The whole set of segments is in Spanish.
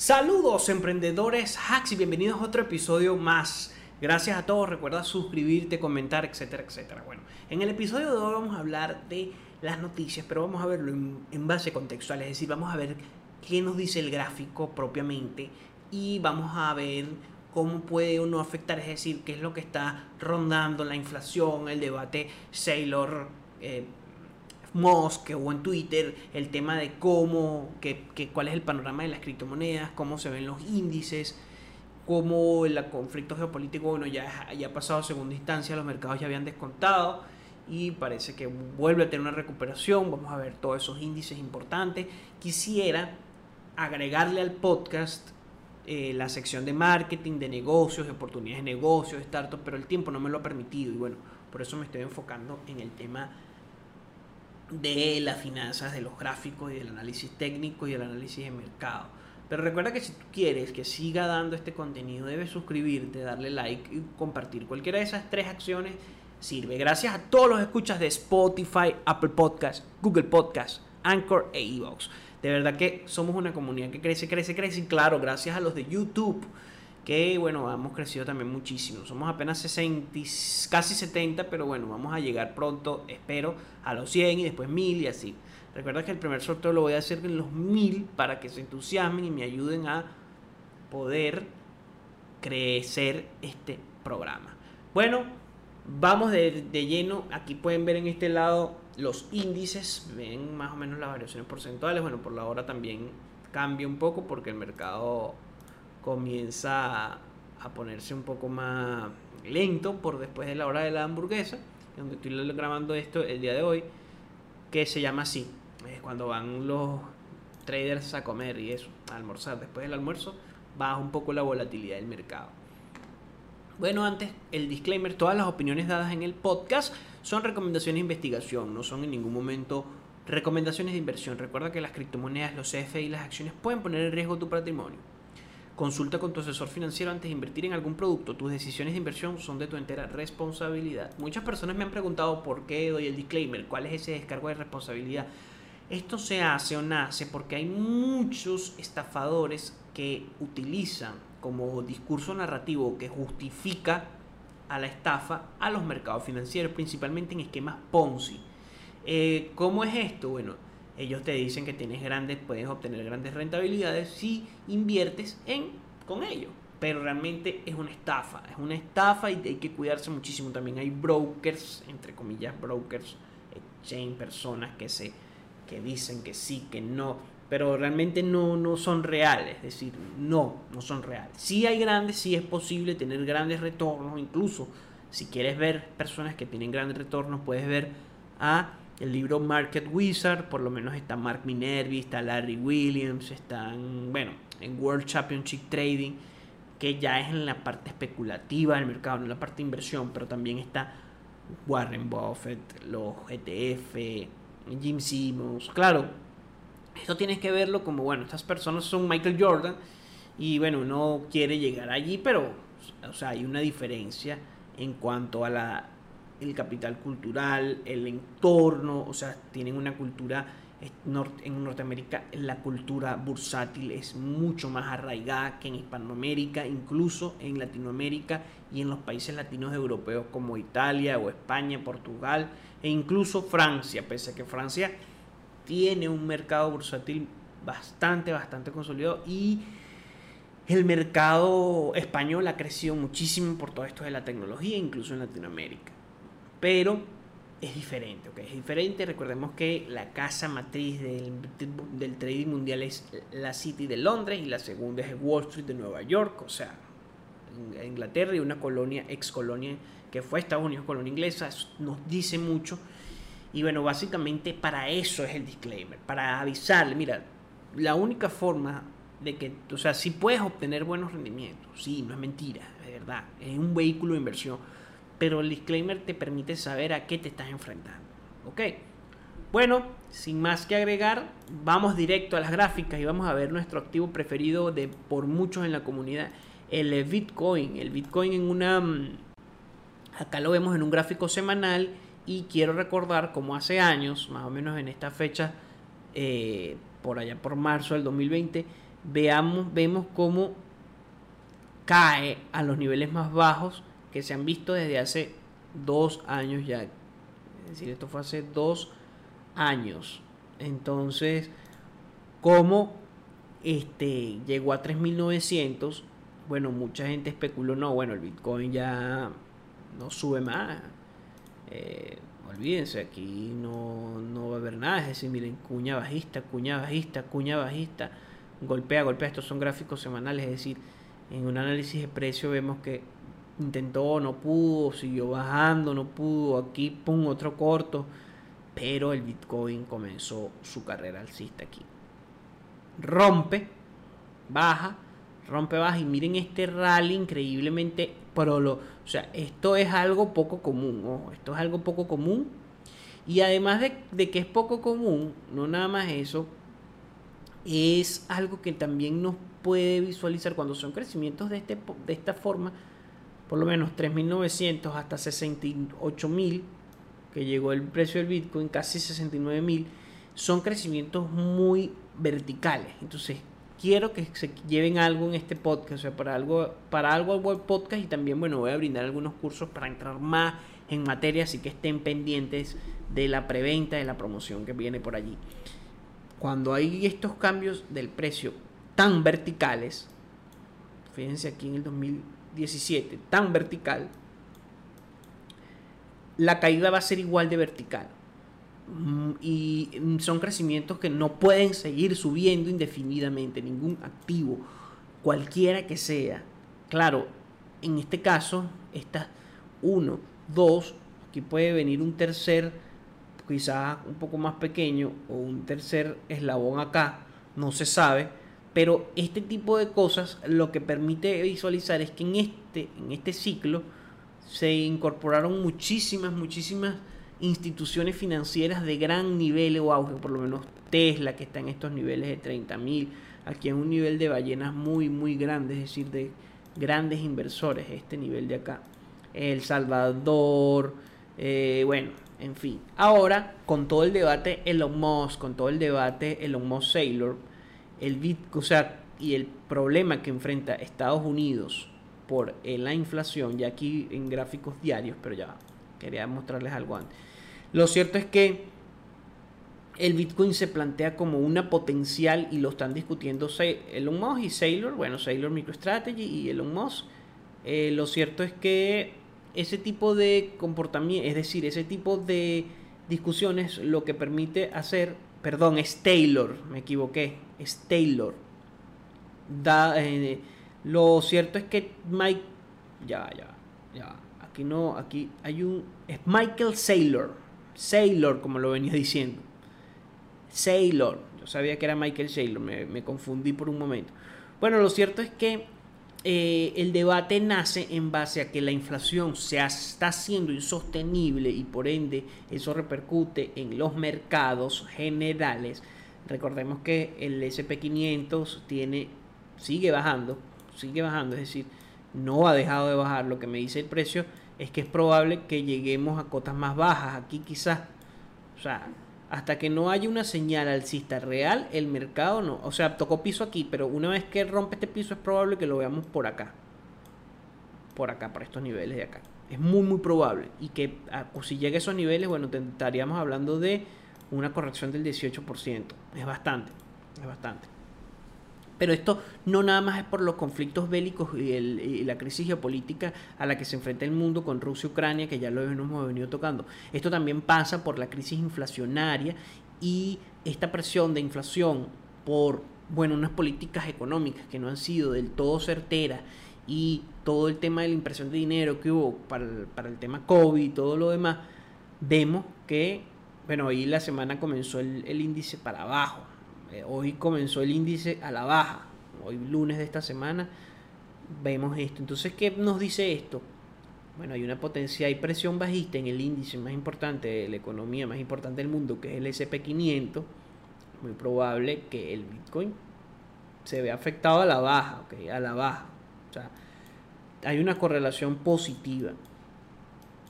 Saludos emprendedores hacks y bienvenidos a otro episodio más. Gracias a todos, recuerda suscribirte, comentar, etcétera, etcétera. Bueno, en el episodio de hoy vamos a hablar de las noticias, pero vamos a verlo en, base contextual, es decir, vamos a ver qué nos dice el gráfico propiamente y vamos a ver cómo puede o no afectar, es decir, qué es lo que está rondando la inflación, el debate Sailor. Eh, Musk o en Twitter el tema de cómo, que, cuál es el panorama de las criptomonedas, cómo se ven los índices, cómo el conflicto geopolítico, bueno, ya, ya ha pasado a segunda instancia, los mercados ya habían descontado y parece que vuelve a tener una recuperación, vamos a ver todos esos índices importantes. Quisiera agregarle al podcast eh, la sección de marketing, de negocios, de oportunidades de negocios, de startups, pero el tiempo no me lo ha permitido y bueno, por eso me estoy enfocando en el tema de las finanzas, de los gráficos y del análisis técnico y del análisis de mercado. Pero recuerda que si tú quieres que siga dando este contenido, debes suscribirte, darle like y compartir. Cualquiera de esas tres acciones sirve. Gracias a todos los escuchas de Spotify, Apple Podcasts, Google Podcasts, Anchor e Evox. De verdad que somos una comunidad que crece, crece, crece. Y claro, gracias a los de YouTube que bueno, hemos crecido también muchísimo. Somos apenas 60, casi 70, pero bueno, vamos a llegar pronto, espero, a los 100 y después 1000 y así. Recuerda que el primer sorteo lo voy a hacer en los 1000 para que se entusiasmen y me ayuden a poder crecer este programa. Bueno, vamos de, de lleno. Aquí pueden ver en este lado los índices, ven más o menos las variaciones porcentuales. Bueno, por la hora también cambia un poco porque el mercado comienza a ponerse un poco más lento por después de la hora de la hamburguesa, donde estoy grabando esto el día de hoy, que se llama así, es cuando van los traders a comer y eso, a almorzar. Después del almuerzo baja un poco la volatilidad del mercado. Bueno, antes el disclaimer, todas las opiniones dadas en el podcast son recomendaciones de investigación, no son en ningún momento recomendaciones de inversión. Recuerda que las criptomonedas, los CFE y las acciones pueden poner en riesgo tu patrimonio. Consulta con tu asesor financiero antes de invertir en algún producto. Tus decisiones de inversión son de tu entera responsabilidad. Muchas personas me han preguntado por qué doy el disclaimer, cuál es ese descargo de responsabilidad. Esto se hace o nace porque hay muchos estafadores que utilizan como discurso narrativo que justifica a la estafa a los mercados financieros, principalmente en esquemas Ponzi. Eh, ¿Cómo es esto? Bueno, ellos te dicen que tienes grandes, puedes obtener grandes rentabilidades si inviertes en con ellos. Pero realmente es una estafa, es una estafa y hay que cuidarse muchísimo. También hay brokers, entre comillas, brokers, exchange, personas que se que dicen que sí, que no, pero realmente no, no son reales, es decir, no, no son reales. Sí hay grandes, sí es posible tener grandes retornos, incluso si quieres ver personas que tienen grandes retornos, puedes ver a el libro Market Wizard, por lo menos está Mark Minervi, está Larry Williams, están, bueno, en World Championship Trading, que ya es en la parte especulativa del mercado, no en la parte de inversión, pero también está Warren Buffett, los ETF, Jim Simmons, claro, esto tienes que verlo como, bueno, estas personas son Michael Jordan y bueno, uno quiere llegar allí, pero, o sea, hay una diferencia en cuanto a la el capital cultural, el entorno, o sea, tienen una cultura en Norteamérica la cultura bursátil es mucho más arraigada que en Hispanoamérica, incluso en Latinoamérica y en los países latinos europeos como Italia o España, Portugal e incluso Francia, pese a que Francia tiene un mercado bursátil bastante, bastante consolidado y el mercado español ha crecido muchísimo por todo esto de la tecnología, incluso en Latinoamérica pero es diferente, ¿ok? Es diferente, recordemos que la casa matriz del, trading mundial es la City de Londres y la segunda es Wall Street de Nueva York, o sea, Inglaterra y una colonia, ex colonia que fue Estados Unidos, colonia inglesa, nos dice mucho. Y bueno, básicamente para eso es el disclaimer, para avisarle, mira, la única forma de que, o sea, si puedes obtener buenos rendimientos, sí, no es mentira, de verdad, es un vehículo de inversión pero el disclaimer te permite saber a qué te estás enfrentando. ¿Ok? Bueno, sin más que agregar, vamos directo a las gráficas y vamos a ver nuestro activo preferido de por muchos en la comunidad, el Bitcoin. El Bitcoin en una... Mm, acá lo vemos en un gráfico semanal y quiero recordar como hace años, más o menos en esta fecha, eh, por allá por marzo del 2020, veamos, vemos cómo cae a los niveles más bajos que se han visto desde hace dos años ya. Es decir, esto fue hace dos años. Entonces, ¿cómo este, llegó a 3.900? Bueno, mucha gente especuló, no, bueno, el Bitcoin ya no sube más. Eh, olvídense, aquí no, no va a haber nada. Es decir, miren, cuña bajista, cuña bajista, cuña bajista, golpea, golpea. Estos son gráficos semanales, es decir, en un análisis de precio vemos que intentó, no pudo, siguió bajando, no pudo, aquí, pum, otro corto, pero el Bitcoin comenzó su carrera alcista aquí. Rompe, baja, rompe, baja y miren este rally increíblemente prolo. O sea, esto es algo poco común, esto es algo poco común. Y además de, de que es poco común, no nada más eso, es algo que también nos puede visualizar cuando son crecimientos de, este, de esta forma, por lo menos 3.900 hasta 68.000, que llegó el precio del Bitcoin, casi 69.000, son crecimientos muy verticales. Entonces, quiero que se lleven algo en este podcast, o sea, para algo, para algo al web podcast y también, bueno, voy a brindar algunos cursos para entrar más en materia, así que estén pendientes de la preventa, de la promoción que viene por allí. Cuando hay estos cambios del precio tan verticales, fíjense aquí en el 2017, tan vertical, la caída va a ser igual de vertical. Mm, y son crecimientos que no pueden seguir subiendo indefinidamente, ningún activo, cualquiera que sea. Claro, en este caso, está uno, dos, aquí puede venir un tercer, quizás un poco más pequeño, o un tercer eslabón acá, no se sabe, pero este tipo de cosas lo que permite visualizar es que en este, en este ciclo se incorporaron muchísimas, muchísimas instituciones financieras de gran nivel o auge, por lo menos Tesla, que está en estos niveles de 30 mil, aquí en un nivel de ballenas muy, muy grande, es decir, de grandes inversores, este nivel de acá. El Salvador, eh, bueno, en fin. Ahora, con todo el debate Elon Musk, con todo el debate Elon Musk Sailor, el Bitcoin, o sea, y el problema que enfrenta Estados Unidos por la inflación, ya aquí en gráficos diarios, pero ya quería mostrarles algo antes. Lo cierto es que el Bitcoin se plantea como una potencial y lo están discutiendo Elon Musk y Sailor, bueno, Sailor MicroStrategy y Elon Musk. Eh, lo cierto es que ese tipo de comportamiento, es decir, ese tipo de discusiones lo que permite hacer perdón, es Taylor, me equivoqué, es Taylor. Da, eh, lo cierto es que Mike, ya, ya, ya, aquí no, aquí hay un, es Michael Saylor, Saylor, como lo venía diciendo, Saylor, yo sabía que era Michael Saylor, me, me confundí por un momento. Bueno, lo cierto es que eh, el debate nace en base a que la inflación se está siendo insostenible y por ende eso repercute en los mercados generales. Recordemos que el SP500 tiene, sigue bajando, sigue bajando, es decir, no ha dejado de bajar. Lo que me dice el precio es que es probable que lleguemos a cotas más bajas. Aquí quizás, o sea, hasta que no haya una señal alcista real, el mercado no. O sea, tocó piso aquí, pero una vez que rompe este piso es probable que lo veamos por acá. Por acá, por estos niveles de acá. Es muy, muy probable. Y que ah, si llega a esos niveles, bueno, estaríamos hablando de una corrección del 18%. Es bastante, es bastante. Pero esto no nada más es por los conflictos bélicos y, la crisis geopolítica a la que se enfrenta el mundo con Rusia y Ucrania, que ya lo hemos venido tocando. Esto también pasa por la crisis inflacionaria y esta presión de inflación por, bueno, unas políticas económicas que no han sido del todo certeras y todo el tema de la impresión de dinero que hubo para el, para el tema COVID y todo lo demás, vemos que, bueno, ahí la semana comenzó el índice para abajo eh, hoy comenzó el índice a la baja. Hoy lunes de esta semana vemos esto. Entonces, ¿qué nos dice esto? Bueno, hay una potencia, hay presión bajista en el índice más importante de la economía más importante del mundo, que es el SP500. Muy probable que el Bitcoin se vea afectado a la baja, ¿okay? a la baja. O sea, hay una correlación positiva.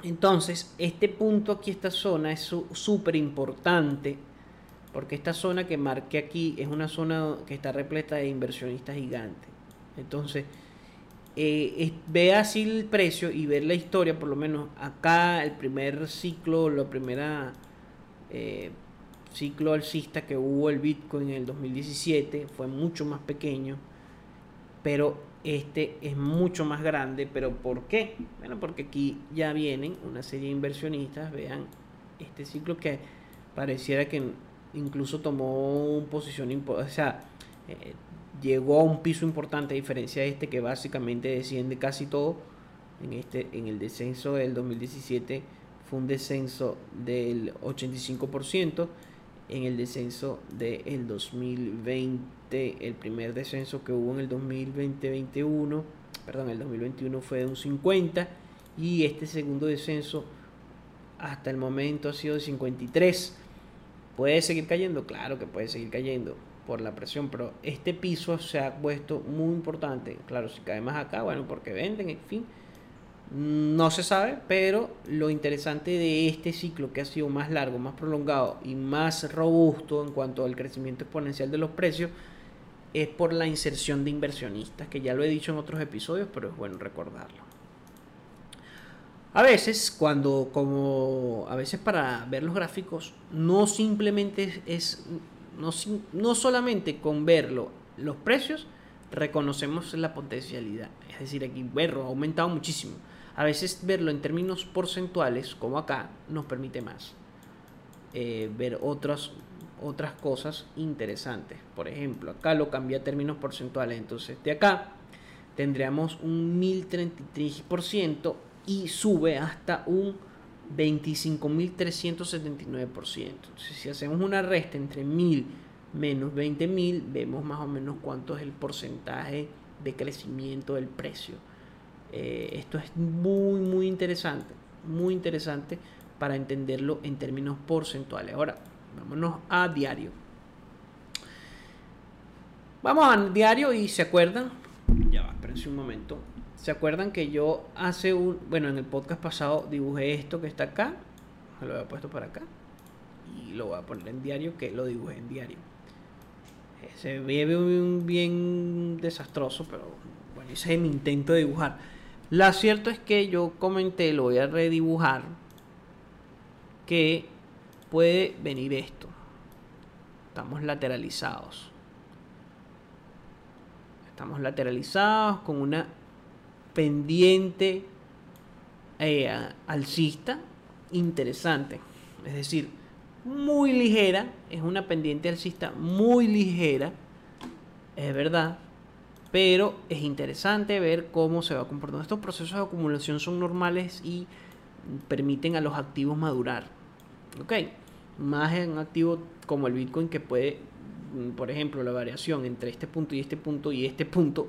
Entonces, este punto aquí, esta zona, es súper importante Porque esta zona que marqué aquí es una zona que está repleta de inversionistas gigantes. Entonces, eh, ve así el precio y ver la historia, por lo menos acá el primer ciclo, la primera eh, ciclo alcista que hubo el Bitcoin en el 2017 fue mucho más pequeño, pero este es mucho más grande. ¿Pero por qué? Bueno, porque aquí ya vienen una serie de inversionistas, vean este ciclo que pareciera que incluso tomó un posición, o sea, eh, llegó a un piso importante a diferencia de este que básicamente desciende casi todo. En, este, en el descenso del 2017 fue un descenso del 85%. En el descenso del 2020, el primer descenso que hubo en el 2020-21, perdón, el 2021 fue de un 50 y este segundo descenso hasta el momento ha sido de 53. ¿Puede seguir cayendo? Claro que puede seguir cayendo por la presión, pero este piso se ha puesto muy importante. Claro, si cae más acá, bueno, porque venden, en fin, no se sabe, pero lo interesante de este ciclo que ha sido más largo, más prolongado y más robusto en cuanto al crecimiento exponencial de los precios es por la inserción de inversionistas, que ya lo he dicho en otros episodios, pero es bueno recordarlo. A veces, cuando, como a veces para ver los gráficos, no simplemente es, no, no solamente con verlo, los precios, reconocemos la potencialidad. Es decir, aquí verlo ha aumentado muchísimo. A veces verlo en términos porcentuales, como acá, nos permite más. Eh, ver otras, otras cosas interesantes. Por ejemplo, acá lo cambia a términos porcentuales. Entonces, de acá tendríamos un 1033% y sube hasta un 25.379%. Entonces, si hacemos una resta entre 1000 menos 20.000, vemos más o menos cuánto es el porcentaje de crecimiento del precio. Eh, esto es muy, muy interesante, muy interesante para entenderlo en términos porcentuales. Ahora, vámonos a diario. Vamos a diario y se acuerdan, ya va, espérense un momento. ¿Se acuerdan que yo hace un, bueno, en el podcast pasado dibujé esto que está acá? Lo había puesto para acá. Y lo voy a poner en diario, que lo dibujé en diario. Eh, se ve bien, bien desastroso, pero bueno, ese es mi intento de dibujar. Lo cierto es que yo comenté, lo voy a redibujar, que puede venir esto. Estamos lateralizados. Estamos lateralizados con una pendiente eh, alcista interesante. Es decir, muy ligera. Es una pendiente alcista muy ligera. Es verdad. Pero es interesante ver cómo se va comportando. Estos procesos de acumulación son normales y permiten a los activos madurar. Ok. Más en un activo como el Bitcoin que puede, mm, por ejemplo, la variación entre este punto y este punto y este punto,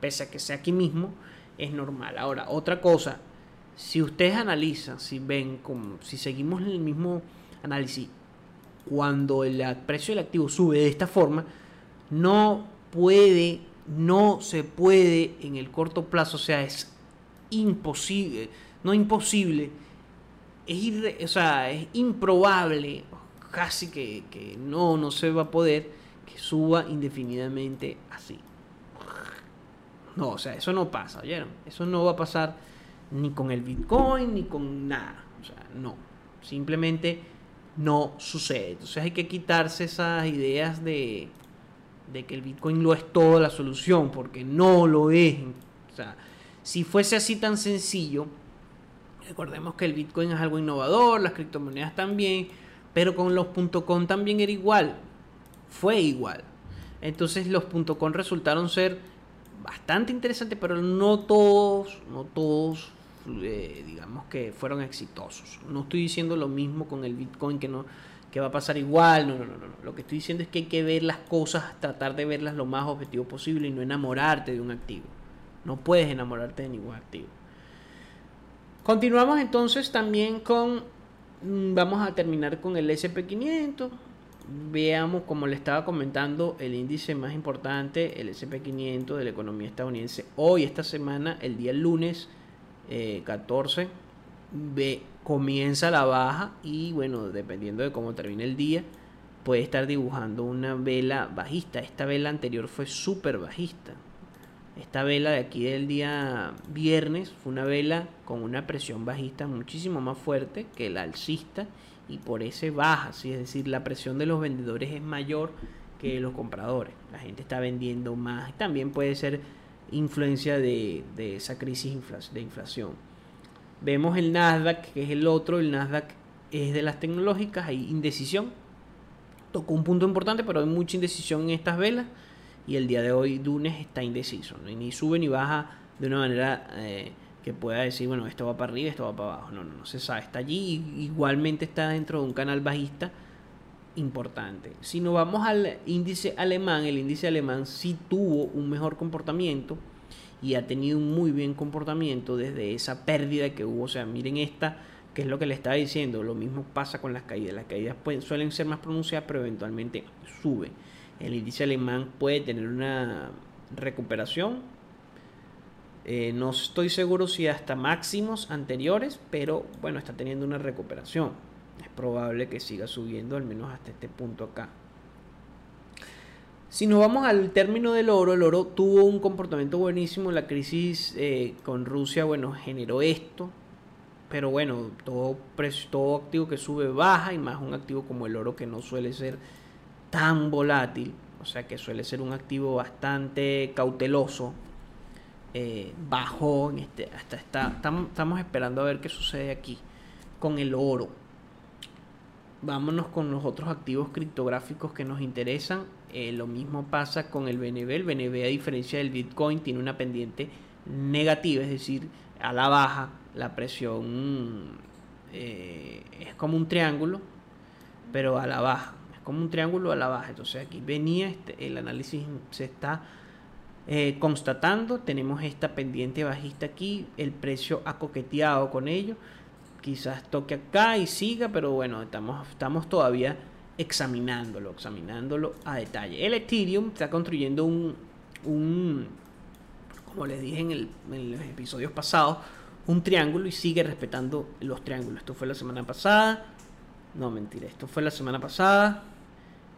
pese a que sea aquí mismo, es normal. Ahora, otra cosa, si ustedes analizan, si ven, como, si seguimos el mismo análisis, cuando el precio del activo sube de esta forma, no puede, no se puede en el corto plazo, o sea, es imposible, no imposible, es, o sea, es improbable, casi que, que no, no se va a poder que suba indefinidamente así. No, o sea, eso no pasa, ¿oyeron? Eso no va a pasar ni con el Bitcoin ni con nada. O sea, no. Simplemente no sucede. Entonces hay que quitarse esas ideas de, de que el Bitcoin lo es toda la solución, porque no lo es. O sea, si fuese así tan sencillo, recordemos que el Bitcoin es algo innovador, las criptomonedas también, pero con los .com también era igual. Fue igual. Entonces los .com resultaron ser bastante interesante, pero no todos, no todos, eh, digamos que fueron exitosos. No estoy diciendo lo mismo con el Bitcoin que no que va a pasar igual, no, no, no, no. Lo que estoy diciendo es que hay que ver las cosas, tratar de verlas lo más objetivo posible y no enamorarte de un activo. No puedes enamorarte de ningún activo. Continuamos entonces también con, mm, vamos a terminar con el SP500 veamos, como le estaba comentando, el índice más importante, el SP500 de la economía estadounidense, hoy, esta semana, el día lunes 14, eh, ve, comienza la baja y bueno, dependiendo de cómo termine el día, puede estar dibujando una vela bajista. Esta vela anterior fue súper bajista. Esta vela de aquí del día viernes fue una vela con una presión bajista muchísimo más fuerte que la alcista y por ese baja, ¿sí? es decir, la presión de los vendedores es mayor que los compradores. La gente está vendiendo más. También puede ser influencia de, de esa crisis de inflación. Vemos el Nasdaq, que es el otro, el Nasdaq es de las tecnológicas, hay indecisión. Tocó un punto importante, pero hay mucha indecisión en estas velas. Y el día de hoy Dunes está indeciso, ni sube ni baja de una manera eh, que pueda decir, bueno, esto va para arriba, esto va para abajo. No, no, no se sabe, está allí. Igualmente está dentro de un canal bajista importante. Si nos vamos al índice alemán, el índice alemán sí tuvo un mejor comportamiento y ha tenido un muy bien comportamiento desde esa pérdida que hubo. O sea, miren esta, que es lo que le estaba diciendo. Lo mismo pasa con las caídas. Las caídas pueden, suelen ser más pronunciadas, pero eventualmente sube. El índice alemán puede tener una recuperación. Eh, no estoy seguro si hasta máximos anteriores, pero bueno, está teniendo una recuperación. Es probable que siga subiendo al menos hasta este punto acá. Si nos vamos al término del oro, el oro tuvo un comportamiento buenísimo. La crisis eh, con Rusia, bueno, generó esto. Pero bueno, todo, todo activo que sube baja y más un activo como el oro que no suele ser tan volátil. O sea que suele ser un activo bastante cauteloso. Eh, bajo en este, hasta estamos esperando a ver qué sucede aquí con el oro. Vámonos con los otros activos criptográficos que nos interesan. Eh, lo mismo pasa con el BNB. El BNB, a diferencia del Bitcoin, tiene una pendiente negativa, es decir, a la baja. La presión eh, es como un triángulo, pero a la baja. Como un triángulo a la baja. Entonces aquí venía este, el análisis, se está eh, constatando. Tenemos esta pendiente bajista aquí. El precio ha coqueteado con ello quizás toque acá y siga, pero bueno, estamos, estamos todavía examinándolo, examinándolo a detalle. El Ethereum está construyendo un, un como les dije en, el, en los episodios pasados, un triángulo y sigue respetando los triángulos. Esto fue la semana pasada. No, mentira, esto fue la semana pasada.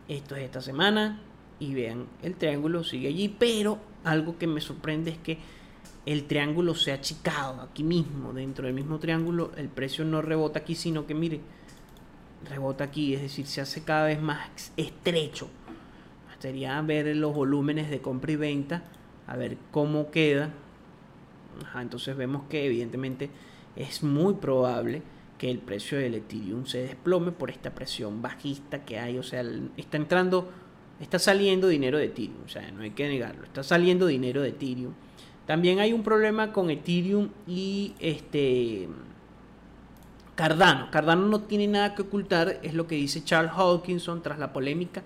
Esto es esta semana. Y vean, el triángulo sigue allí. Pero algo que me sorprende es que el triángulo se ha achicado aquí mismo, dentro del mismo triángulo, el precio no rebota aquí, sino que mire, rebota aquí, es decir, se hace cada vez más estrecho. Sería ver los volúmenes de compra y venta, a ver cómo queda. entonces vemos que evidentemente es muy probable que el precio del Ethereum se desplome por esta presión bajista que hay, o sea, está entrando, está saliendo dinero de Ethereum, o sea, no hay que negarlo, está saliendo dinero de Ethereum también hay un problema con Ethereum y este Cardano. Cardano no tiene nada que ocultar, es lo que dice Charles Hawkinson tras la polémica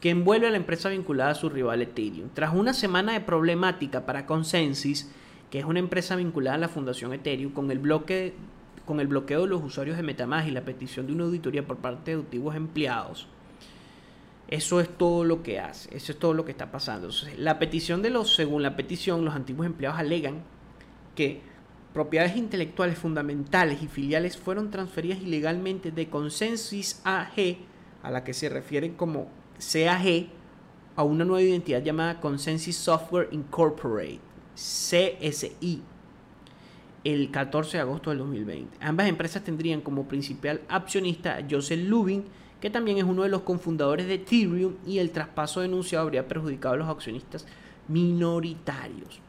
que envuelve a la empresa vinculada a su rival Ethereum. Tras una semana de problemática para Consensus, que es una empresa vinculada a la Fundación Ethereum, con el, bloque, con el bloqueo de los usuarios de Metamask y la petición de una auditoría por parte de antiguos empleados, eso es todo lo que hace, eso es todo lo que está pasando. la petición de los, según la petición, los antiguos empleados alegan que propiedades intelectuales fundamentales y filiales fueron transferidas ilegalmente de Consensus AG, a la que se refieren como CAG, a una nueva identidad llamada Consensus Software Incorporated, CSI, el 14 de agosto del 2020. Ambas empresas tendrían como principal accionista Joseph Lubin, que también es uno de los cofundadores de Ethereum y el traspaso denunciado habría perjudicado a los accionistas minoritarios.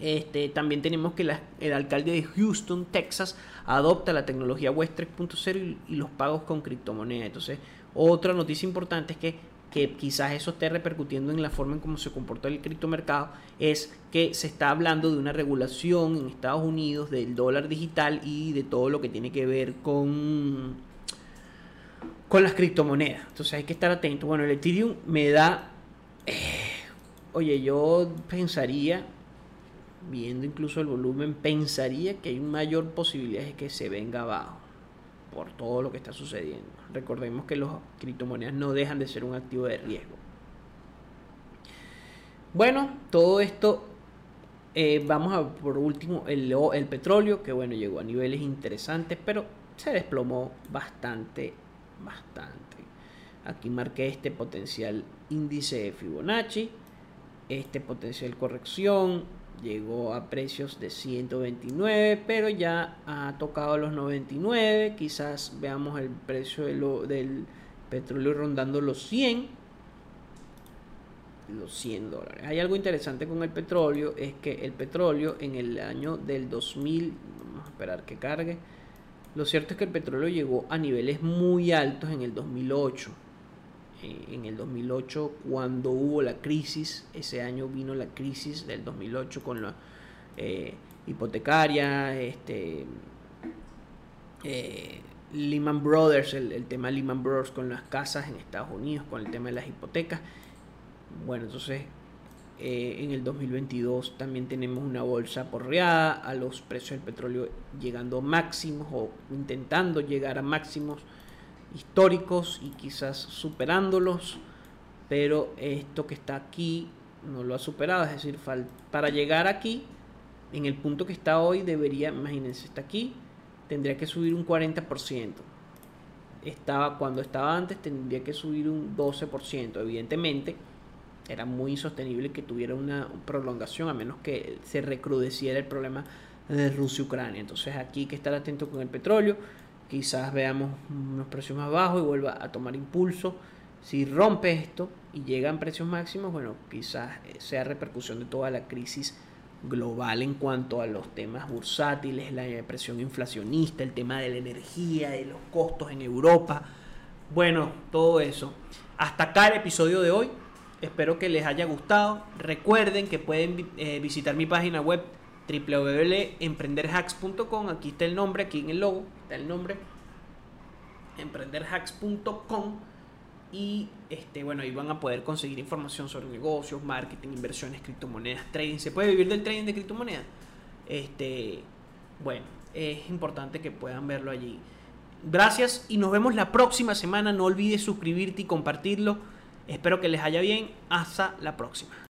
Este, también tenemos que el alcalde de Houston, Texas, adopta la tecnología Web 3.0 y, los pagos con criptomonedas. Entonces, otra noticia importante es que, que quizás eso esté repercutiendo en la forma en cómo se comporta el criptomercado, es que se está hablando de una regulación en Estados Unidos del dólar digital y de todo lo que tiene que ver con con las criptomonedas. Entonces hay que estar atento. Bueno, el Ethereum me da... Eh, oye, yo pensaría, viendo incluso el volumen, pensaría que hay mayor posibilidad de que se venga abajo por todo lo que está sucediendo. Recordemos que las criptomonedas no dejan de ser un activo de riesgo. Bueno, todo esto, eh, vamos a por último el, el petróleo, que bueno, llegó a niveles interesantes, pero se desplomó bastante bastante. Aquí marqué este potencial índice de Fibonacci, este potencial corrección llegó a precios de 129, pero ya ha tocado los 99. Quizás veamos el precio del petróleo rondando los 100. Los 100 dólares. Hay algo interesante con el petróleo, es que el petróleo en el año del 2000, vamos a esperar que cargue, lo cierto es que el petróleo llegó a niveles muy altos en el 2008 en el 2008 cuando hubo la crisis, ese año vino la crisis del 2008 con la eh, hipotecaria, este, eh, Lehman Brothers, el, tema Lehman Brothers con las casas en Estados Unidos, con el tema de las hipotecas. Bueno, entonces eh, en el 2022 también tenemos una bolsa porreada a los precios del petróleo llegando a máximos o intentando llegar a máximos históricos y quizás superándolos, pero esto que está aquí no lo ha superado, es decir, para llegar aquí, en el punto que está hoy, debería, imagínense, está aquí, tendría que subir un 40%. Estaba, cuando estaba antes tendría que subir un 12%. Evidentemente, era muy insostenible que tuviera una prolongación, a menos que se recrudeciera el problema de Rusia-Ucrania. Entonces aquí hay que estar atento con el petróleo quizás veamos unos precios más bajos y vuelva a tomar impulso. Si rompe esto y llega a precios máximos, bueno, quizás sea repercusión de toda la crisis global en cuanto a los temas bursátiles, la presión inflacionista, el tema de la energía, de los costos en Europa. Bueno, todo eso. Hasta acá el episodio de hoy. Espero que les haya gustado. Recuerden que pueden eh, visitar mi página web www.emprenderhacks.com. Aquí está el nombre, aquí en el logo está el nombre. Emprenderhacks.com. Y este, bueno, ahí van a poder conseguir información sobre negocios, marketing, inversiones, criptomonedas, trading. ¿Se puede vivir del trading de criptomonedas? Este, bueno, es importante que puedan verlo allí. Gracias y nos vemos la próxima semana. No olvides suscribirte y compartirlo. Espero que les haya bien. Hasta la próxima.